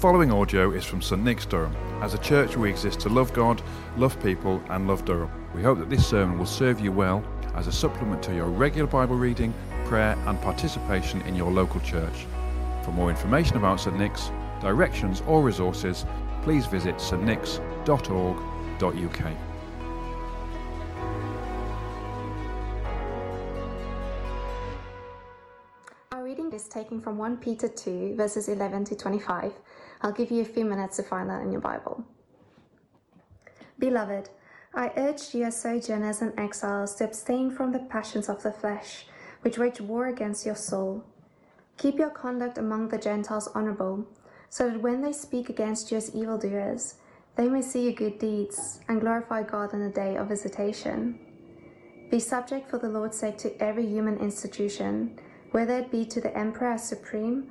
following audio is from St Nick's Durham. As a church, we exist to love God, love people, and love Durham. We hope that this sermon will serve you well as a supplement to your regular Bible reading, prayer, and participation in your local church. For more information about St Nick's, directions, or resources, please visit stnicks.org.uk. Our reading is taken from 1 Peter 2, verses 11 to 25. I'll give you a few minutes to find that in your Bible. Beloved, I urge you as sojourners and exiles to abstain from the passions of the flesh, which wage war against your soul. Keep your conduct among the Gentiles honorable, so that when they speak against you as evildoers, they may see your good deeds and glorify God in the day of visitation. Be subject for the Lord's sake to every human institution, whether it be to the emperor as supreme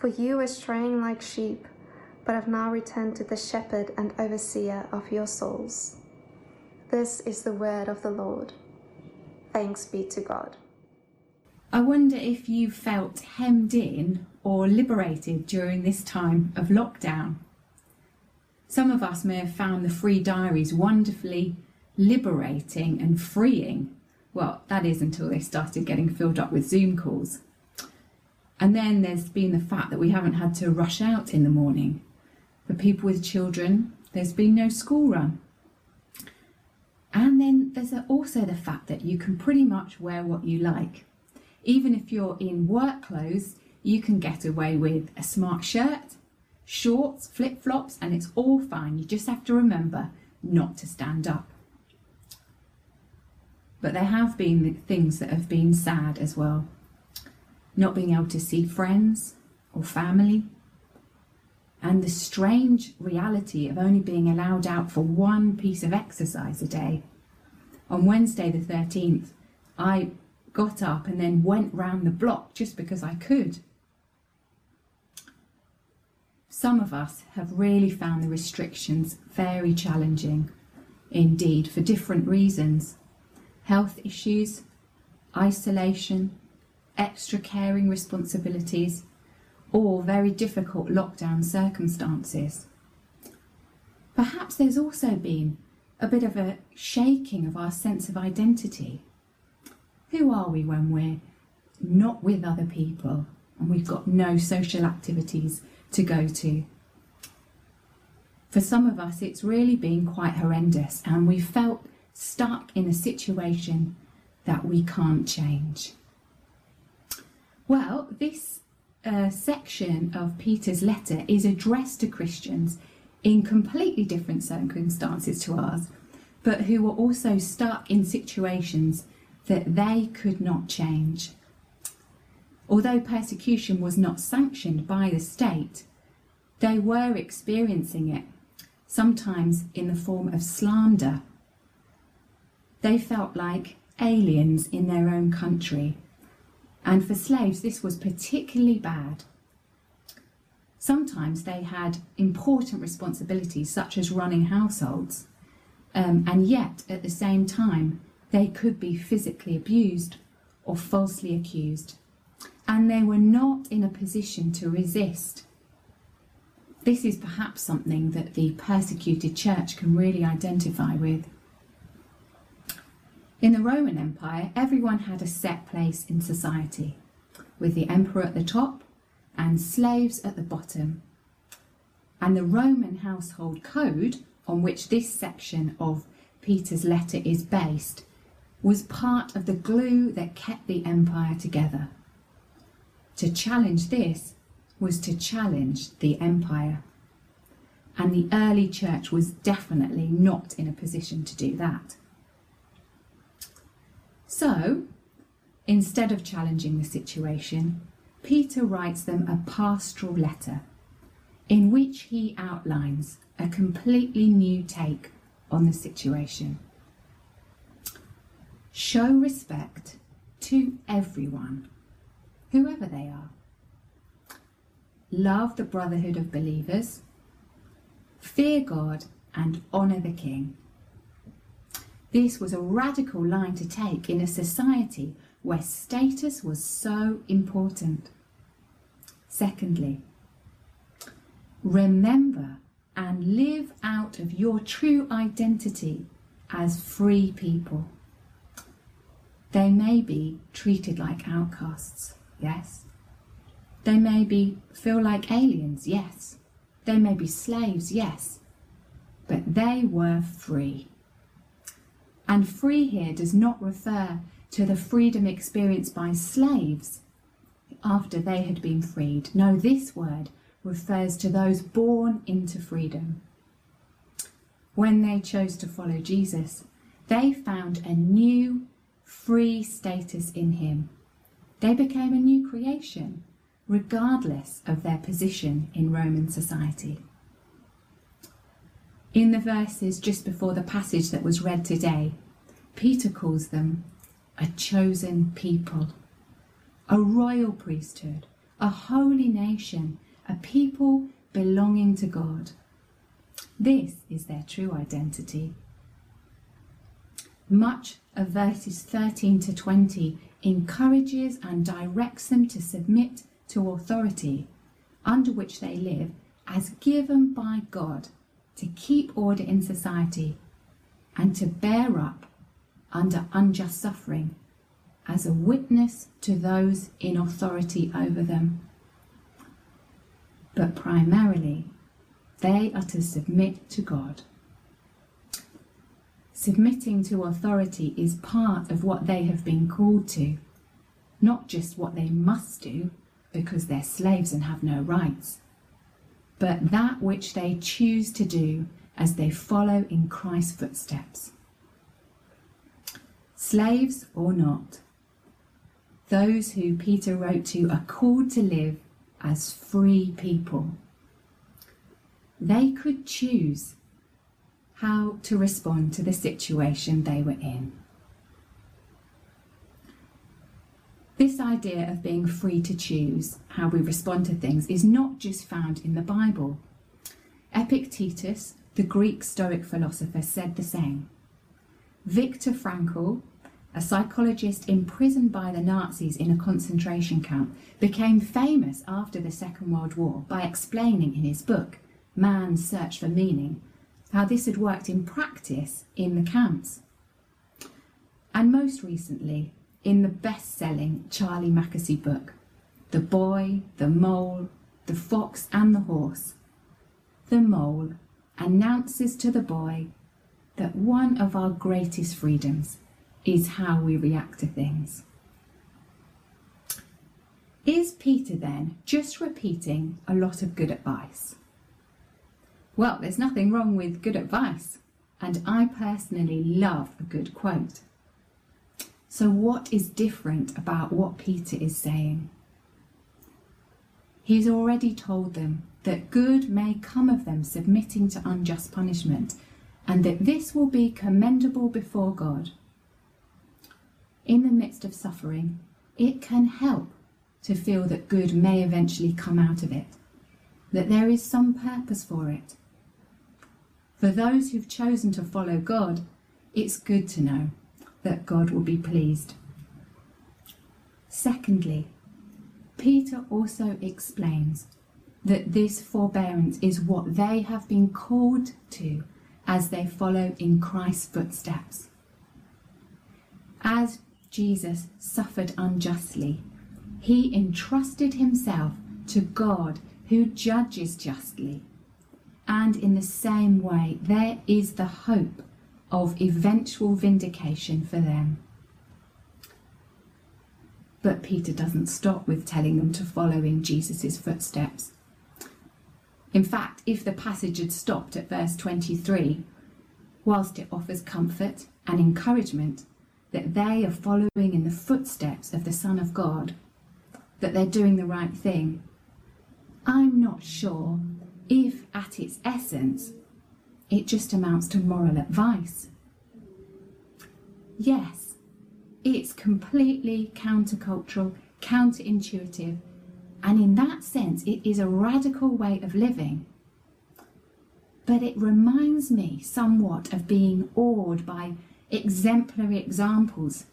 for you were straying like sheep, but have now returned to the shepherd and overseer of your souls. This is the word of the Lord. Thanks be to God. I wonder if you felt hemmed in or liberated during this time of lockdown. Some of us may have found the free diaries wonderfully liberating and freeing. Well, that is until they started getting filled up with Zoom calls. And then there's been the fact that we haven't had to rush out in the morning. For people with children, there's been no school run. And then there's also the fact that you can pretty much wear what you like. Even if you're in work clothes, you can get away with a smart shirt, shorts, flip flops, and it's all fine. You just have to remember not to stand up. But there have been things that have been sad as well. Not being able to see friends or family, and the strange reality of only being allowed out for one piece of exercise a day. On Wednesday, the 13th, I got up and then went round the block just because I could. Some of us have really found the restrictions very challenging indeed for different reasons health issues, isolation, extra caring responsibilities, or very difficult lockdown circumstances. Perhaps there's also been a bit of a shaking of our sense of identity. Who are we when we're not with other people and we've got no social activities to go to? For some of us, it's really been quite horrendous, and we felt stuck in a situation that we can't change. Well, this uh, section of Peter's letter is addressed to Christians in completely different circumstances to ours, but who were also stuck in situations that they could not change. Although persecution was not sanctioned by the state, they were experiencing it, sometimes in the form of slander. They felt like aliens in their own country and for slaves, this was particularly bad. Sometimes they had important responsibilities, such as running households, um, and yet at the same time, they could be physically abused or falsely accused, and they were not in a position to resist. This is perhaps something that the persecuted church can really identify with. In the Roman Empire, everyone had a set place in society, with the emperor at the top and slaves at the bottom. And the Roman household code, on which this section of Peter's letter is based, was part of the glue that kept the empire together. To challenge this was to challenge the empire. And the early church was definitely not in a position to do that. So, instead of challenging the situation, Peter writes them a pastoral letter in which he outlines a completely new take on the situation. Show respect to everyone, whoever they are. Love the brotherhood of believers. Fear God and honour the King. This was a radical line to take in a society where status was so important. Secondly, remember and live out of your true identity as free people. They may be treated like outcasts, yes. They may be feel like aliens, yes. They may be slaves, yes. But they were free. And free here does not refer to the freedom experienced by slaves after they had been freed. No, this word refers to those born into freedom. When they chose to follow Jesus, they found a new, free status in him. They became a new creation, regardless of their position in Roman society. In the verses just before the passage that was read today, Peter calls them a chosen people, a royal priesthood, a holy nation, a people belonging to God. This is their true identity. Much of verses 13 to 20 encourages and directs them to submit to authority under which they live as given by God to keep order in society and to bear up under unjust suffering as a witness to those in authority over them. But primarily, they are to submit to God. Submitting to authority is part of what they have been called to, not just what they must do because they're slaves and have no rights, but that which they choose to do as they follow in Christ's footsteps slaves or not. Those who Peter wrote to are called to live as free people. They could choose how to respond to the situation they were in. This idea of being free to choose how we respond to things is not just found in the Bible. Epictetus, the Greek Stoic philosopher, said the same. Viktor Frankl, a psychologist imprisoned by the Nazis in a concentration camp, became famous after the Second World War by explaining in his book, Man's Search for Meaning, how this had worked in practice in the camps. And most recently, in the best selling Charlie Mackesy book, The Boy, the Mole, the Fox, and the Horse, the mole announces to the boy that one of our greatest freedoms is how we react to things. Is Peter then just repeating a lot of good advice? Well, there's nothing wrong with good advice, and I personally love a good quote. So, what is different about what Peter is saying? He's already told them that good may come of them submitting to unjust punishment, and that this will be commendable before God in the midst of suffering, it can help to feel that good may eventually come out of it. that there is some purpose for it. For those who've chosen to follow God, it's good to know that God will be pleased. Secondly, Peter also explains that this forbearance is what they have been called to as they follow in Christ's footsteps. As Jesus suffered unjustly, he entrusted himself to God who judges justly. And in the same way, there is the hope of eventual vindication for them. But Peter doesn't stop with telling them to follow in Jesus' footsteps. In fact, if the passage had stopped at verse 23, whilst it offers comfort and encouragement that they are following in the footsteps of the Son of God, that they're doing the right thing, I'm not sure if at its essence it just amounts to moral advice. Yes, it's completely countercultural, counterintuitive, and in that sense, it is a radical way of living. But it reminds me somewhat of being awed by exemplary examples,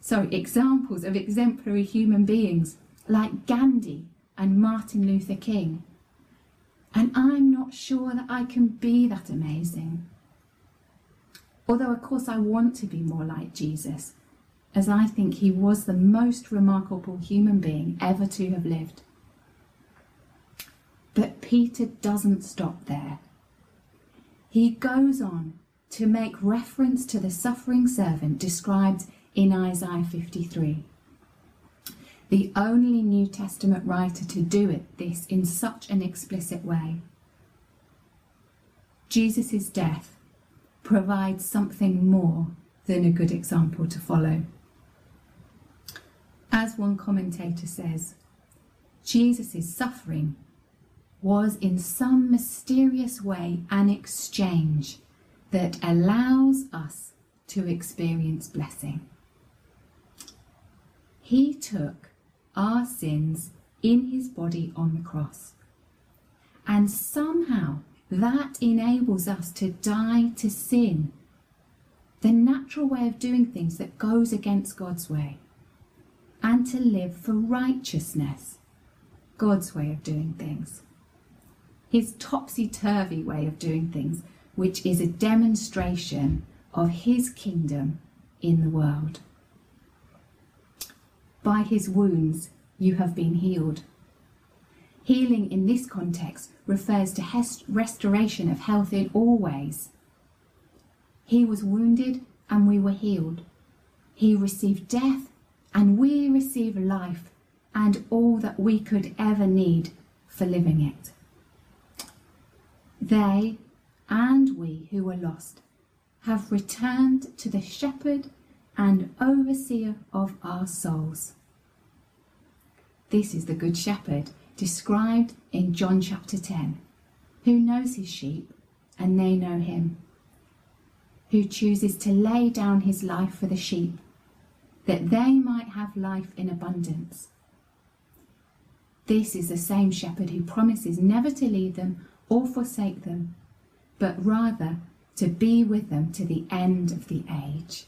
sorry, examples of exemplary human beings like Gandhi and Martin Luther King. And I'm not sure that I can be that amazing. Although, of course, I want to be more like Jesus, as I think he was the most remarkable human being ever to have lived. But Peter doesn't stop there. He goes on to make reference to the suffering servant described in Isaiah 53. The only New Testament writer to do it this in such an explicit way. Jesus' death provides something more than a good example to follow. As one commentator says, Jesus' suffering was in some mysterious way an exchange that allows us to experience blessing. He took our sins in his body on the cross. And somehow that enables us to die to sin, the natural way of doing things that goes against God's way, and to live for righteousness, God's way of doing things his topsy turvy way of doing things, which is a demonstration of his kingdom in the world. By his wounds you have been healed. Healing in this context refers to restoration of health in all ways. He was wounded and we were healed. He received death and we receive life and all that we could ever need for living it. They and we who were lost have returned to the shepherd and overseer of our souls. This is the Good Shepherd described in John chapter 10, who knows his sheep and they know him, who chooses to lay down his life for the sheep, that they might have life in abundance. This is the same shepherd who promises never to leave them or forsake them, but rather to be with them to the end of the age.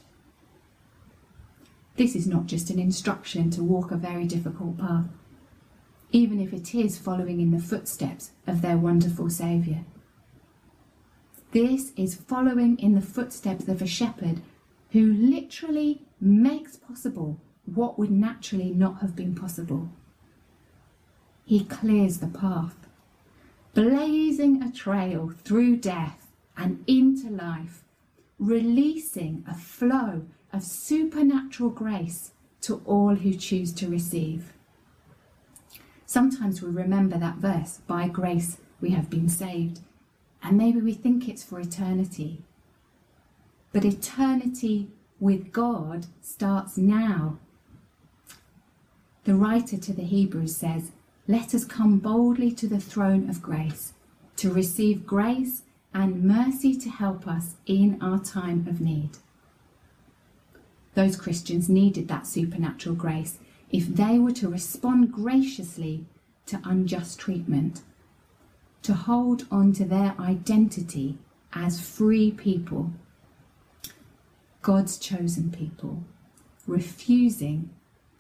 This is not just an instruction to walk a very difficult path, even if it is following in the footsteps of their wonderful Saviour. This is following in the footsteps of a shepherd who literally makes possible what would naturally not have been possible. He clears the path blazing a trail through death and into life, releasing a flow of supernatural grace to all who choose to receive. Sometimes we remember that verse, by grace we have been saved, and maybe we think it's for eternity. But eternity with God starts now. The writer to the Hebrews says, let us come boldly to the throne of grace to receive grace and mercy to help us in our time of need. Those Christians needed that supernatural grace if they were to respond graciously to unjust treatment. to hold on to their identity as free people, God's chosen people, refusing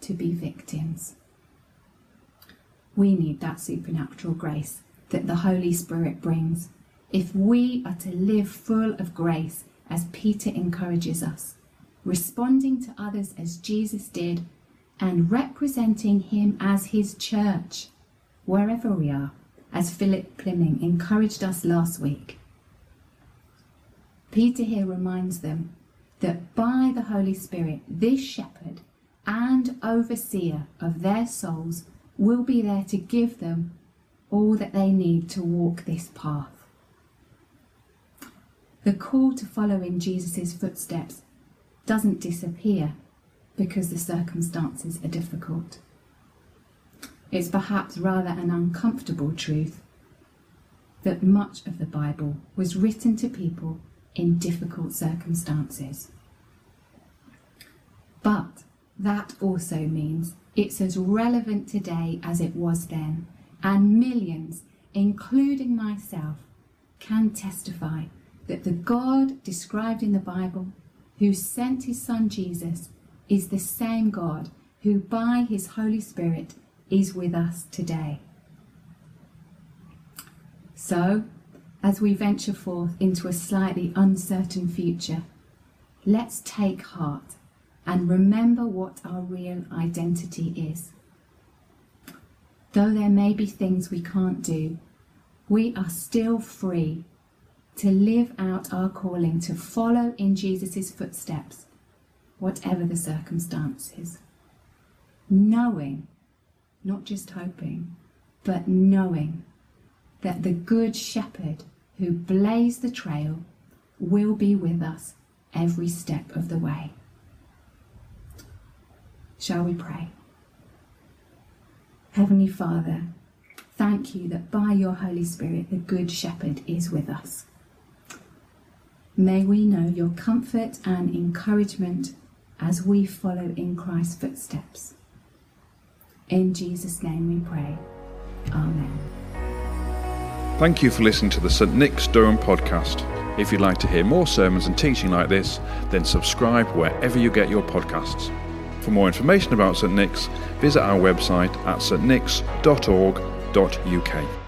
to be victims. We need that supernatural grace that the Holy Spirit brings if we are to live full of grace as Peter encourages us, responding to others as Jesus did, and representing Him as His church, wherever we are, as Philip Plimming encouraged us last week. Peter here reminds them that by the Holy Spirit, this shepherd and overseer of their souls will be there to give them all that they need to walk this path. The call to follow in Jesus' footsteps doesn't disappear because the circumstances are difficult. It's perhaps rather an uncomfortable truth that much of the Bible was written to people in difficult circumstances. But that also means it's as relevant today as it was then, and millions, including myself, can testify that the God described in the Bible, who sent his Son Jesus, is the same God who, by his Holy Spirit, is with us today. So, as we venture forth into a slightly uncertain future, let's take heart and remember what our real identity is. Though there may be things we can't do, we are still free to live out our calling to follow in Jesus' footsteps, whatever the circumstances. Knowing, not just hoping, but knowing that the Good Shepherd who blazed the trail will be with us every step of the way. Shall we pray? Heavenly Father, thank you that by your Holy Spirit the Good Shepherd is with us. May we know your comfort and encouragement as we follow in Christ's footsteps. In Jesus' name we pray. Amen. Thank you for listening to the St Nick's Durham podcast. If you'd like to hear more sermons and teaching like this, then subscribe wherever you get your podcasts. For more information about St Nick's, visit our website at stnicks.org.uk.